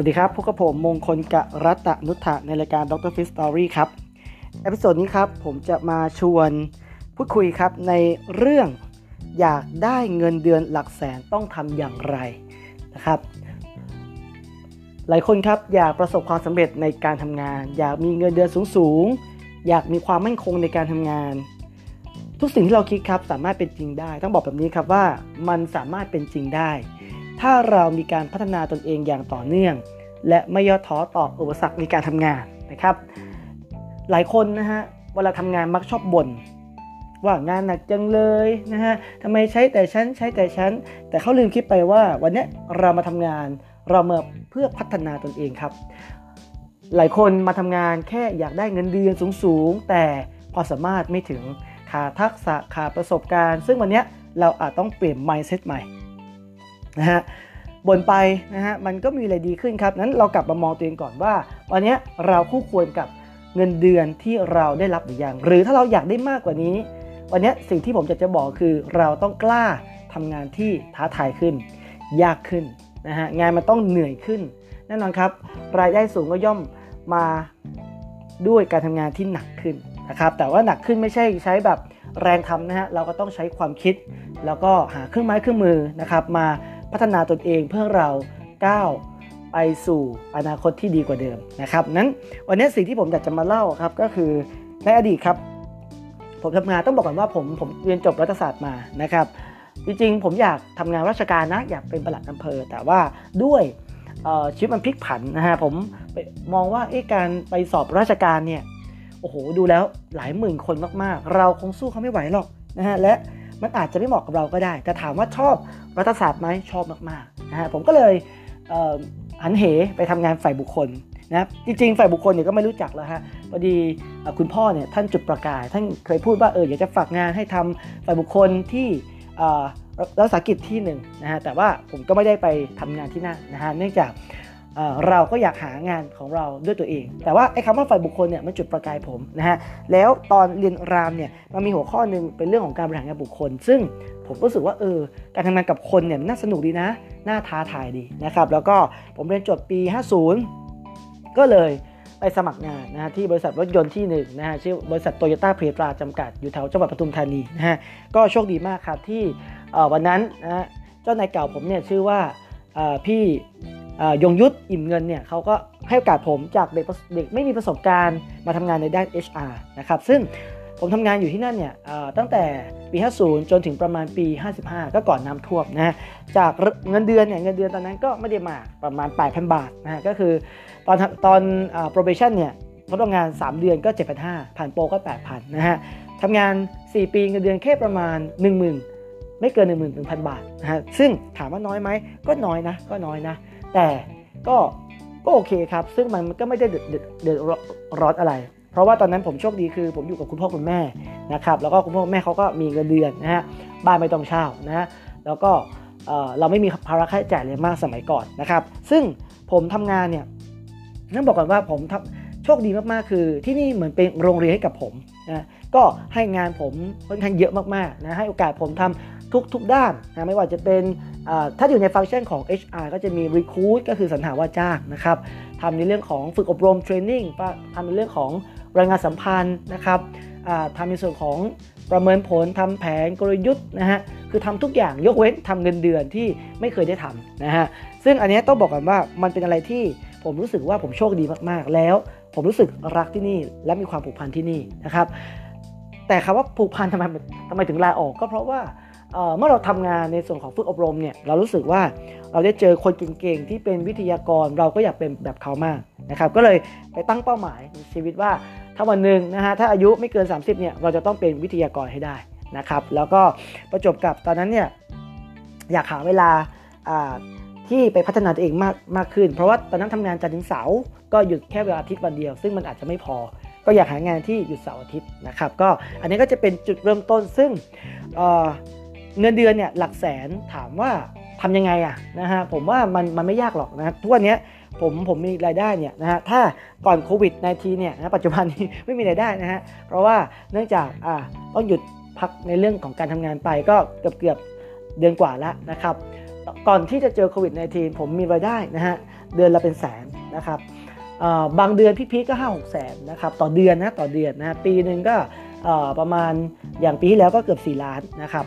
สวัสดีครับพบกับผมมงคล กรัตะนุตถะในรายการ Dr. Fit Story ครับ episode นี้ครับผมจะมาชวนพูดคุยครับในเรื่องอยากได้เงินเดือนหลักแสนต้องทำอย่างไรนะครับ หลายคนครับอยากประสบความสำเร็จในการทำงาน อยากมีเงินเดือนสูงๆอยากมีความมั่นคงในการทำงาน ทุกสิ่งที่เราคิดครับสามารถเป็นจริงได้ ต้องบอกแบบนี้ครับว่ามันสามารถเป็นจริงได้ ถ้าเรามีการพัฒนาตนเองอย่างต่อเนื่อง และไม่ย่อท้อต่ออุปสรรคในการทำงานนะครับ หลายคนนะฮะเวลาทำงานมักชอบบ่นว่างานหนักจังเลยนะฮะทำไมใช้แต่ฉันใช้แต่ฉัน แต่เขาลืมคิดไปว่าวันนี้เรามาทำงาน เรามาเพื่อพัฒนาตนเองครับ หลายคนมาทำงานแค่อยากได้เงินเดือนสูงๆ แต่ความสามารถไม่ถึงขาดทักษะขาดประสบการณ์ ซึ่งวันนี้เราอาจต้องเปลี่ยน mindset ใหม่ นะฮะบ่นไปนะฮะมันก็มีอะไรดีขึ้นครับนั้นเรากลับมามองตัวเองก่อนว่าวันนี้เราคู่ควรกับเงินเดือนที่เราได้รับหรือยังหรือถ้าเราอยากได้มากกว่านี้ วันนี้สิ่งที่ผมจะจะบอกคือเราต้องกล้าทำงานที่ท้าทายขึ้น ยากขึ้นนะฮะงานมันต้องเหนื่อยขึ้นแน่นอนครับ รายได้สูงก็ย่อมมาด้วยการทำงานที่หนักขึ้นนะครับแต่ว่าหนักขึ้นไม่ใช่ใช้แบบแรงทำนะฮะเราก็ต้องใช้ความคิด แล้วก็หาเครื่องไม้เครื่องมือนะครับมา พัฒนาตนเองเพื่อเราก้าวไปสู่อนาคตที่ดีกว่าเดิมนะครับนั้นวันนี้สิ่งที่ผมอยากจะมาเล่าครับก็คือในอดีตครับ ผมทำงานต้องบอกก่อนว่าผมผมเรียนจบรัฐศาสตร์มานะครับ จริงๆ ผมอยากทำงานราชการนะอยากเป็นประหลัดอำเภอ แต่ว่าด้วยชีวิตมันพลิกผันนะฮะผมมองว่าการไปสอบราชการเนี่ยโอ้โหดูแล้วหลายหมื่นคนมากๆ เราคงสู้เขาไม่ไหวหรอกนะฮะและ มันอาจจะไม่เหมาะกับเราก็ได้ แต่ถามว่าชอบรัฐศาสตร์ไหมชอบมากๆนะฮะผมก็เลยหันเหไปทำงานฝ่ายบุคคลนะจริงๆฝ่ายบุคคลเนี่ยก็ไม่รู้จักแล้วฮะพอดีคุณพ่อเนี่ยท่านจุดประกายท่านเคยพูดว่าเอออยากจะฝากงานให้ทำฝ่ายบุคคลที่รัฐศาสกิจที่หนึ่งนะฮะแต่ว่าผมก็ไม่ได้ไปทำงานที่นั่นนะฮะเนื่องจาก เราก็อยากหางานของเราด้วยตัวเอง แต่ว่าไอ้คำว่าฝ่ายบุคคลเนี่ยมันจุดประกายผมนะฮะแล้วตอนเรียนรามเนี่ยมันมีหัวข้อหนึ่งเป็นเรื่องของการบริหารงานบุคคล ซึ่งผมรู้สึกว่าเออการทำงานกับคนเนี่ยน่าสนุกดีนะ น่าท้าทายดีนะครับแล้วก็ผมเรียนจบปี 50 ก็เลยไปสมัครงานนะฮะที่บริษัทรถยนต์ที่หนึ่งนะฮะชื่อบริษัทโตโยต้าเพตราจำกัดอยู่แถวจังหวัดปทุมธานีนะฮะก็โชคดีมากครับที่วันนั้นนะฮะเจ้านายเก่าผมเนี่ยชื่อว่าพี่ ยงยุทธอิ่มเงินเนี่ยเขาก็ให้โอกาสผมจากเด็กเด็กไม่มีประสบการณ์มาทำงานในด้าน HR นะครับซึ่งผมทำงานอยู่ที่นั่นเนี่ยตั้งแต่ปี 50 จนถึงประมาณปี 55 ก็ก่อนน้ำท่วมนะจากเงินเดือนเนี่ยเงินเดือนตอนนั้นก็ไม่ได้มากประมาณ 8,000 บาทนะฮะก็คือตอนตอน probation เนี่ยทดลองงาน 3 เดือนก็ 7,500ผ่านโปรก็ 8,000นะฮะทำงาน 4 ปีเงินเดือนแค่ประมาณ 10,000 ไม่เกิน 11,000 บาทนะฮะซึ่งถามว่าน้อยไหมก็น้อยนะก็น้อยนะ แต่ก็ก็โอเคครับ ซึ่งมันก็ไม่ได้เดือดเดือดร้อนอะไร เพราะว่าตอนนั้นผมโชคดีคือ ผมอยู่กับคุณพ่อคุณแม่นะครับ แล้วก็คุณพ่อคุณแม่เขาก็มีเงินเดือนนะฮะบ้านไม่ต้องเช่านะฮะแล้วก็เราไม่มีภาระค่าใช้จ่ายเลยมากสมัยก่อนนะครับ ซึ่งผมทำงานเนี่ยต้องบอกก่อนว่าผมทโชคดีมากๆคือ ที่นี่เหมือนเป็นโรงเรียนให้กับผมนะก็ให้งานผมค่อนข้างเยอะมากๆนะให้โอกาสผมทำ ทุกทุกด้านนะไม่ว่าจะเป็นถ้าอยู่ในฟังก์ชันของ HR ก็จะมี recruit ก็คือสรรหาว่าจ้างนะครับทำในเรื่องของฝึกอบรมเทรนนิ่งทำในเรื่องของรายงานสัมพันธ์นะครับทำในส่วนของประเมินผลทำแผนกลยุทธ์นะฮะคือทำทุกอย่างยกเว้นทำเงินเดือนที่ไม่เคยได้ทำนะฮะซึ่งอันนี้ต้องบอกกันว่ามันเป็นอะไรที่ผมรู้สึกว่าผมโชคดีมากๆแล้ว ผมรู้สึกรักที่นี่และมีความผูกพันที่นี่นะครับแต่คำว่าผูกพันทำไมทำไมถึงลาออกก็เพราะว่า เมื่อเราทำงานในส่วนของฝึกอบรมเนี่ยเรารู้สึกว่าเราได้เจอคนเก่งๆที่เป็นวิทยากรเราก็อยากเป็นแบบเขามากนะครับก็เลยไปตั้งเป้าหมายในชีวิตว่าถ้าวันหนึ่งนะฮะถ้าอายุไม่เกิน 30เนี่ยเราจะต้องเป็นวิทยากรให้ได้นะครับแล้วก็ประจบกับตอนนั้นเนี่ยอยากหาเวลาที่ไปพัฒนาตัวเองมากมากขึ้น เพราะว่าตอนนั้นทำงานจันทร์ถึงเสาร์ก็หยุดแค่เวลาอาทิตย์วันเดียว ซึ่งมันอาจจะไม่พอ ก็อยากหางานที่หยุดเสาร์อาทิตย์นะครับก็อันนี้ก็จะเป็นจุดเริ่มต้นซึ่ง เงินเดือนเนี่ยหลักแสนถามว่าทำยังไงอะนะฮะผมว่ามันมันไม่ยากหรอกนะทุกวันนี้ผมผมมีรายได้เนี่ยนะฮะถ้าก่อนโควิด -19 เนี่ยนะปัจจุบันนี้ไม่มีรายได้นะฮะเพราะว่าเนื่องจากอ่าต้องหยุดพักในเรื่องของการทำงานไปก็เกือบเกือบเดือนกว่าแล้วนะครับก่อนที่จะเจอโควิด -19 ผมมีรายได้นะฮะเดือนละเป็นแสนนะครับบางเดือนพี่พีก็ห้าหกแสนนะครับต่อเดือนนะต่อเดือนนะปีหนึ่งก็ประมาณอย่างปีที่แล้วก็เกือบ 4 ล้านนะครับ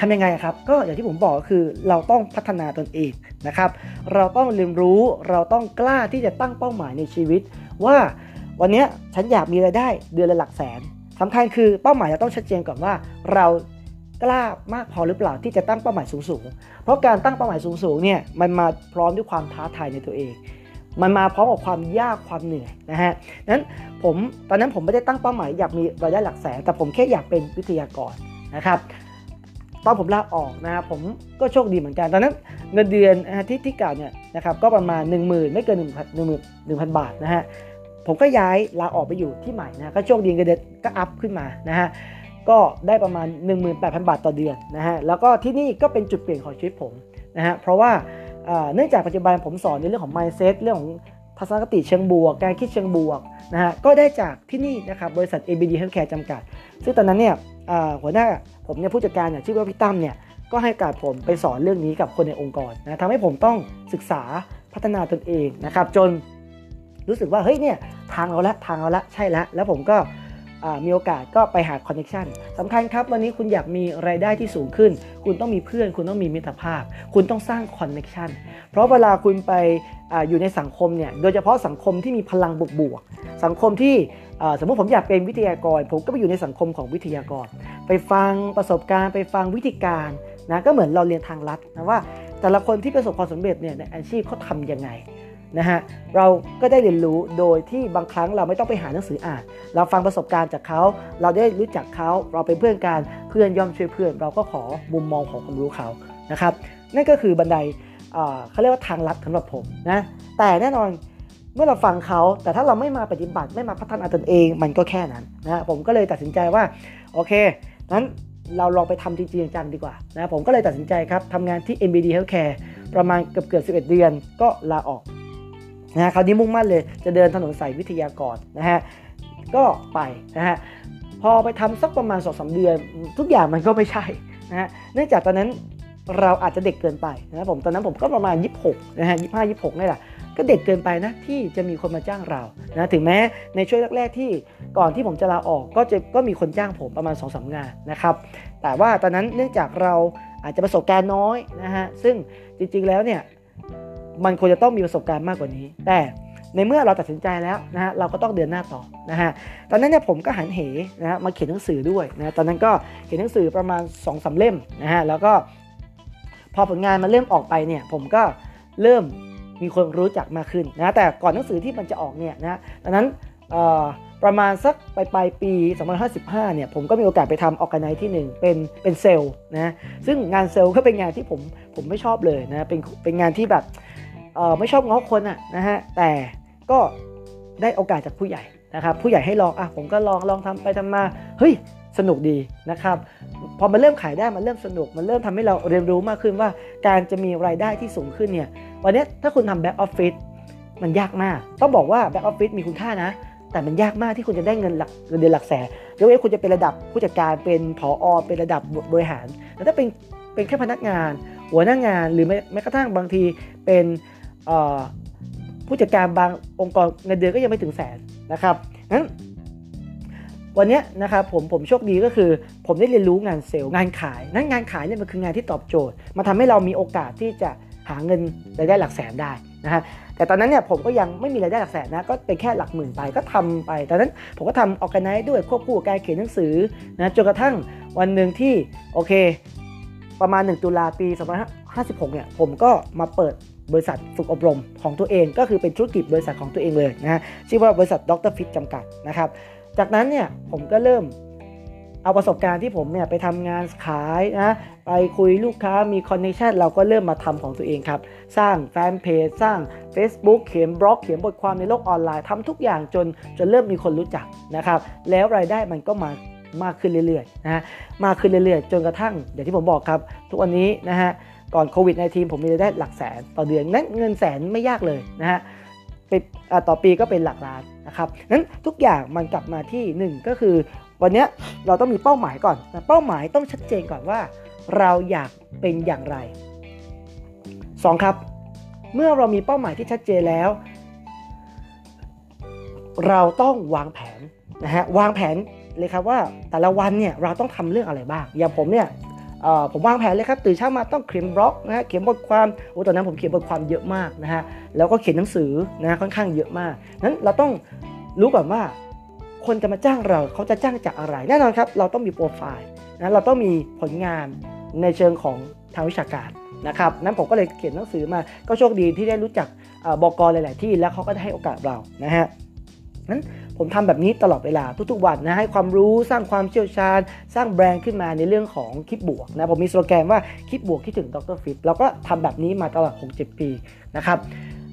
ทำยังไงครับ ก็อย่างที่ผมบอกก็คือเราต้องพัฒนาตนเองนะครับ เราต้องเรียนรู้เราต้องกล้าที่จะตั้งเป้าหมายในชีวิต ว่าวันนี้ฉันอยากมีรายได้เดือนละหลักแสนสำคัญคือเป้าหมายเราต้องชัดเจนก่อนว่าเรากล้ามากพอหรือเปล่าที่จะตั้งเป้าหมายสูงๆ เพราะการตั้งเป้าหมายสูงๆ เนี่ยมันมาพร้อมด้วยความท้าทายในตัวเอง มันมาพร้อมกับความยากความเหนื่อยนะฮะ นั้นผมตอนนั้นผมไม่ได้ตั้งเป้าหมายอยากมีรายได้หลักแสน แต่ผมแค่อยากเป็นวิทยากรนะครับ ตอนผมลาออกนะครับผมก็โชคดีเหมือนกัน ตอนนั้นเงินเดือนที่ที่เก่าเนี่ยนะครับก็ประมาณ 1 0,000 ไม่เกิน1 0 0 0 1 0 0 บาทนะฮะผมก็ย้ายลาออกไปอยู่ที่ใหม่นะก็โชคดีเงินเดือนก็อัพขึ้นมานะฮะก็ได้ประมาณ 18,000 บาทต่อเดือนนะฮะแล้วก็ที่นี่ก็เป็นจุดเปลี่ยนของชีวิตผมนะฮะเพราะว่าเนื่องจากปัจจุบันผมสอนในเรื่องของ mindset เรื่องของทัศนคติเชิงบวก การคิดเชิงบวกนะฮะก็ได้จากที่นี่นะครับบริษัท ABD Healthcare จำกัด ซึ่งตอนนั้นเนี่ย หัวหน้าผมเนี่ยผู้จัดการเนี่ยชื่อว่าพี่ตั้มเนี่ยก็ให้การผมไปสอนเรื่องนี้กับคนในองค์กรนะทำให้ผมต้องศึกษาพัฒนาตนเองนะครับ จนรู้สึกว่าเฮ้ยเนี่ยทางเราละทางเราละใช่ละแล้วผมก็ มีโอกาสก็ไปหา connection สำคัญครับ วันนี้คุณอยากมีรายได้ที่สูงขึ้น คุณต้องมีเพื่อน คุณต้องมีมิตรภาพ คุณต้องสร้าง connection เพราะเวลาคุณไปอยู่ในสังคมเนี่ยโดยเฉพาะสังคมที่มีพลังบวกบวกสังคมที่สมมติผมอยากเป็นวิทยากร ผมก็ไปอยู่ในสังคมของวิทยากร ไปฟังประสบการณ์ไปฟังวิธีการนะก็เหมือนเราเรียนทางลัดนะว่าแต่ละคนที่ประสบความสำเร็จเนี่ยในอาชีพเขาทำยังไง นะฮะเราก็ได้เรียนรู้โดยที่บางครั้งเราไม่ต้องไปหาหนังสืออ่าน เราฟังประสบการณ์จากเขา เราได้รู้จักเขาเราเป็นเพื่อนกันเพื่อนย่อมช่วยเพื่อน เราก็ขอมุมมองของความรู้เขานะครับนั่นก็คือบันไดเขาเรียกว่าทางลัดสำหรับผมนะแต่แน่นอนเมื่อเราฟังเขาแต่ถ้าเราไม่มาปฏิบัติไม่มาพัฒนาตนเอง มันก็แค่นั้นนะผมก็เลยตัดสินใจว่าโอเคนั้นเราลองไปทำจริงจังดีกว่านะผมก็เลยตัดสินใจครับทำงานที่ MBD Healthcare ประมาณเกือบเกือบ11 เดือนก็ลาออก นะคราวนี้มุ่งมั่นเลยจะเดินถนนสายวิทยากรนะฮะก็ไปนะฮะพอไปทำสักประมาณสองสาเดือน ทุกอย่างมันก็ไม่ใช่นะฮะเนื่องจากตอนนั้นเราอาจจะเด็กเกินไปนะผมตอนนั้นผมก็ประมาณ 26นะฮะยี่ห้ายี่หกนี่แหละก็เด็กเกินไปนะที่จะมีคนมาจ้างเรานะถึงแม้ในช่วงแรกๆที่ก่อนที่ผมจะลาออกก็จะก็มีคนจ้างผมประมาณ2อสงานนะครับแต่ว่าตอนนั้นเนื่องจากเราอาจจะประสบการณ์น้อยนะฮะซึ่งจริงๆแล้วเนี่ย มันควรจะต้องมีประสบการณ์มากกว่านี้ แต่ในเมื่อเราตัดสินใจแล้วนะฮะเราก็ต้องเดินหน้าต่อนะฮะตอนนั้นเนี่ยผมก็หันเหนะฮะมาเขียนหนังสือด้วยนะตอนนั้นก็เขียนหนังสือประมาณ2อสเล่มนะฮะแล้วก็พอผลงานมันเริ่มออกไปเนี่ยผมก็เริ่มมีคนรู้จักมากขึ้นนะแต่ก่อนหนังสือที่มันจะออกเนี่ยนะตอนนั้นประมาณสักปลายปลายปี2555เนี่ยผมก็มีโอกาสไปทำออกกันไนที่1เป็นเป็นเซลล์นะซึ่งงานเซลล์ก็เป็นงานที่ผมผมไม่ชอบเลยนะเป็นเป็นงานที่แบบ ไม่ชอบง้อคนอะนะฮะแต่ก็ได้โอกาสจากผู้ใหญ่นะครับผู้ใหญ่ให้ลองอะผมก็ลองลองทำไปทำมาเฮ้ยสนุกดีนะครับพอมันเริ่มขายได้มันเริ่มสนุก มันเริ่มทำให้เราเรียนรู้มากขึ้นว่าการจะมีรายได้ที่สูงขึ้นเนี่ยวันนี้ถ้าคุณทำ back office มันยากมาก ต้องบอกว่า back office มีคุณค่านะ แต่มันยากมากที่คุณจะได้เงินหลักเงินเดือนหลักแสนยกเว้นคุณจะเป็นระดับผู้จัดการเป็นผอ.เป็นระดับบริหารแต่ถ้าเป็นเป็นแค่พนักงาน หัวหน้างานหรือแม้กระทั่งบางทีเป็น ผู้จัดการบางองค์กรเงินเดือนก็ยังไม่ถึงแสนนะครับงั้นวันนี้นะครับผมผมโชคดีก็คือ ผมได้เรียนรู้งานเซลล์งานขาย นั่นงานขายเนี่ยมันคืองานที่ตอบโจทย์มาทำให้เรามีโอกาสที่จะหาเงินรายได้หลักแสนได้นะฮะแต่ตอนนั้นเนี่ยผมก็ยังไม่มีรายได้หลักแสนนะก็เป็นแค่หลักหมื่นไปก็ทำไปตอนนั้นผมก็ทำออกกันไนด้วยควบคู่กับการเขียนหนังสือนะจนกระทั่งวันหนึ่งที่โอเค ประมาณ 1 ตุลาปี2556เนี่ยผมก็มาเปิด บริษัทฝึกอบรมของตัวเองก็คือเป็นธุรกิจบริษัทของตัวเองเลยนะฮะชื่อว่าบริษัท Dr. Fit จำกัดนะครับ จากนั้นเนี่ยผมก็เริ่มเอาประสบการณ์ที่ผมเนี่ยไปทำงานขายนะไปคุยลูกค้ามี connection เราก็เริ่มมาทำของตัวเองครับ สร้างแฟนเพจสร้าง Facebook เขียนบล็อกเขียนบทความในโลกออนไลน์ทำทุกอย่างจนจนเริ่มมีคนรู้จักนะครับ แล้วรายได้มันก็มามากขึ้นเรื่อยๆนะฮะมากขึ้นเรื่อยๆ จนกระทั่งอย่างที่ผมบอกครับ ทุกวันนี้นะฮะ ก่อนโควิดในทีมผมมีรายได้หลักแสนต่อเดือนนั้นเงินแสนไม่ยากเลยนะฮะต่อปีก็เป็นหลักล้านนะครับนั้นทุกอย่างมันกลับมาที่ 1 ก็คือ วันนี้เราต้องมีเป้าหมายก่อนเป้าหมายต้องชัดเจนก่อนว่า เราอยากเป็นอย่างไร 2 ครับ เมื่อเรามีเป้าหมายที่ชัดเจนแล้ว เราต้องวางแผนนะฮะวางแผนเลยครับว่าแต่ละวันเนี่ยเราต้องทำเรื่องอะไรบ้างอย่างผมเนี่ย ผมวางแผนเลยครับตื่นเช้ามาต้องเขียนบล็อกนะฮะเขียนบทความโอ้ตอนนั้นผมเขียนบทความเยอะมากนะฮะแล้วก็เขียนหนังสือนะค่อนข้างเยอะมากนั้นเราต้องรู้ก่อนว่า คนจะมาจ้างเราเขาจะจ้างจากอะไร แน่นอนครับ เราต้องมีโปรไฟล์นะเราต้องมีผลงานในเชิงของทางวิชาการนะครับนั้นผมก็เลยเขียนหนังสือมาก็โชคดีที่ได้รู้จักบอกรหลาย ๆ ที่แล้วเขาก็ได้ให้โอกาสเรานะฮะ นั้นผมทำแบบนี้ตลอดเวลาทุกๆวันนะให้ความรู้สร้างความเชี่ยวชาญ สร้างแบรนด์ขึ้นมาในเรื่องของคิดบวกนะผมมีสโลแกนว่าคิดบวกคิดถึงดรฟิตเราก็ทำแบบนี้มาตลอด 6-7 ปีนะครับ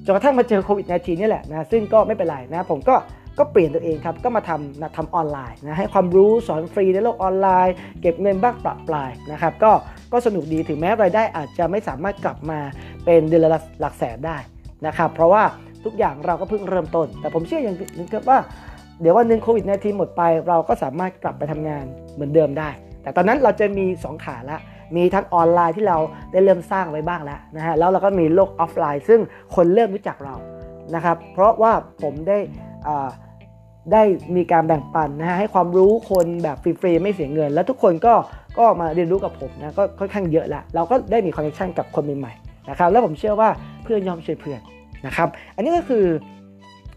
จนกระทั่งมาเจอโควิด -19 นี่แหละนะซึ่งก็ไม่เป็นไรนะผมก็ก็เปลี่ยนตัวเองครับ ก็มาทำนะทำออนไลน์นะให้ความรู้สอนฟรีในโลกออนไลน์ เก็บเงินบ้างปรับปลายนะครับก็ก็สนุกดีถึงแม้รายได้อาจจะไม่สามารถกลับมาเป็นเดือนละหลักแสนได้นะครับเพราะว่า ทุกอย่างเราก็เพิ่งเริ่มต้น แต่ผมเชื่ออย่างนึงครับว่า เดี๋ยววันหนึ่งโควิดในทีหมดไป เราก็สามารถกลับไปทำงานเหมือนเดิมได้ แต่ตอนนั้นเราจะมี 2 ขาละมีทั้งออนไลน์ที่เราได้เริ่มสร้างไว้บ้างแล้วนะฮะแล้วเราก็มีโลกออฟไลน์ ซึ่งคนเริ่มรู้จักเรานะครับ เพราะว่าผมได้ได้มีการแบ่งปันนะฮะให้ความรู้คนแบบฟรีๆไม่เสียเงิน แล้วทุกคนก็ก็มาเรียนรู้กับผมนะก็ค่อนข้างเยอะละเราก็ได้มีคอนเนคชันกับคนใหม่ๆนะครับแล้วผมเชื่อว่าเพื่อนยอมช่วยเพื่อน นะครับ อันนี้ก็คือ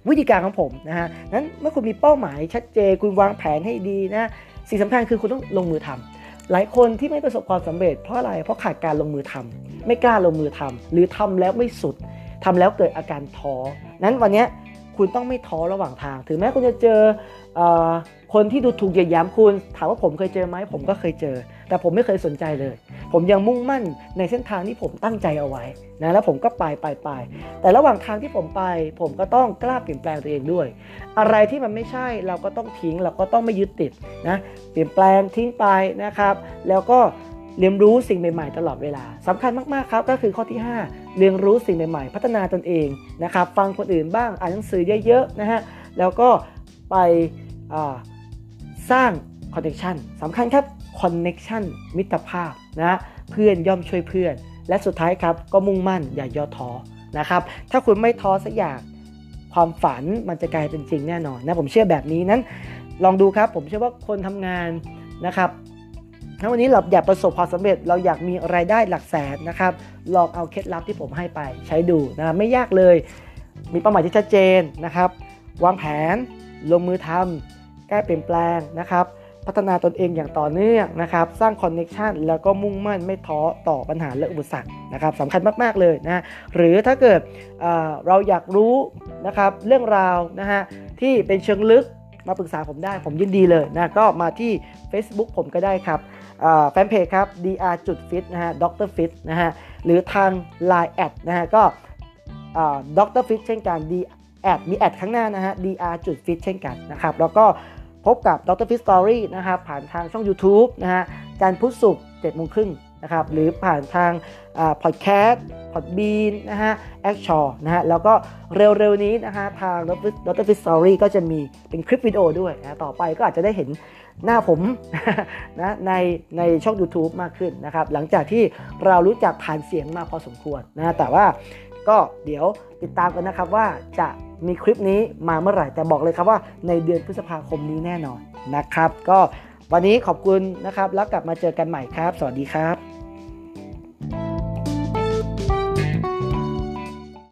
วิธีการของผมนะฮะนั้นเมื่อคุณมีเป้าหมายชัดเจนคุณวางแผนให้ดีนะสิ่งสำคัญคือคุณต้องลงมือทำหลายคนที่ไม่ประสบความสำเร็จเพราะอะไรเพราะขาดการลงมือทำไม่กล้าลงมือทำหรือทำแล้วไม่สุดทำแล้วเกิดอาการท้อนั้นวันนี้ คุณต้องไม่ท้อระหว่างทาง ถึงแม้คุณจะเจอคนที่ดูถูกเหยียดหยามคุณ ถามว่าผมเคยเจอไหมผมก็เคยเจอ แต่ผมไม่เคยสนใจเลย ผมยังมุ่งมั่นในเส้นทางที่ผมตั้งใจเอาไว้นะแล้วผมก็ไปไปไปแต่ระหว่างทางที่ผมไป ผมก็ต้องกล้าเปลี่ยนแปลงตัวเองด้วย อะไรที่มันไม่ใช่เราก็ต้องทิ้งเราก็ต้องไม่ยึดติดนะเปลี่ยนแปลงทิ้งไปนะครับ แล้วก็ เรียนรู้สิ่งใหม่ๆตลอดเวลาสำคัญมากๆครับก็คือข้อที่ 5 เรียนรู้สิ่งใหม่ๆ พัฒนาตนเองนะครับ ฟังคนอื่นบ้างอ่านหนังสือเยอะๆนะฮะแล้วก็ไปสร้าง connection สำคัญครับ connection มิตรภาพนะเพื่อนย่อมช่วยเพื่อน และสุดท้ายครับก็มุ่งมั่นอย่าย่อท้อนะครับถ้าคุณไม่ท้อสักอย่างความฝันมันจะกลายเป็นจริงแน่นอนนะผมเชื่อแบบนี้นั้น ลองดูครับผมเชื่อว่าคนทำงานนะครับ ถ้าวันนี้เราอยากประสบความสำเร็จ เราอยากมีรายได้หลักแสนนะครับ ลองเอาเคล็ดลับที่ผมให้ไปใช้ดูนะไม่ยากเลย มีเป้าหมายที่ชัดเจนนะครับ วางแผน ลงมือทำแก้เปลี่ยนแปลงนะครับ พัฒนาตนเองอย่างต่อเนื่องนะครับ สร้างคอนเน็ชันแล้วก็มุ่งมั่นไม่ท้อต่อปัญหาและอุปสรรคนะครับสำคัญมาก ๆ เลยนะหรือถ้าเกิดเราอยากรู้นะครับเรื่องราวนะฮะที่เป็นเชิงลึก มาปรึกษาผมได้ผมยินดีเลยนะก็มาที่ Facebook ผมก็ได้ครับแฟนเพจครับ dr จุดฟิตนะฮะ Dr. Fit นะฮะหรือทาง Line at นะฮะก็ Dr. Fit เช่นกัน d at มี at ข้างหน้านะฮะ dr จุดฟิตเช่นกันนะครับแล้วก็พบกับ Dr. Fit Story นะครับผ่านทางช่อง YouTube นะฮะจันทร์พุธศุกร์เจ็ดโมงครึ่ง นะครับหรือผ่านทางพอดแคสต์ Podbean นะฮะ Anchor นะฮะแล้วก็เร็วๆนี้นะฮะทาง Dr. Fit Story ก็จะมีเป็นคลิปวิดีโอด้วยนะต่อไปก็อาจจะได้เห็นหน้าผมนะในในช่อง YouTube มากขึ้นนะครับ หลังจากที่เรารู้จักผ่านเสียงมาพอสมควรนะแต่ว่าก็เดี๋ยวติดตามกันนะครับว่าจะมีคลิปนี้มาเมื่อไหร่ แต่บอกเลยครับว่าในเดือนพฤษภาคมนี้แน่นอนนะครับ ก็วันนี้ขอบคุณนะครับ แล้วกลับมาเจอกันใหม่ครับ สวัสดีครับ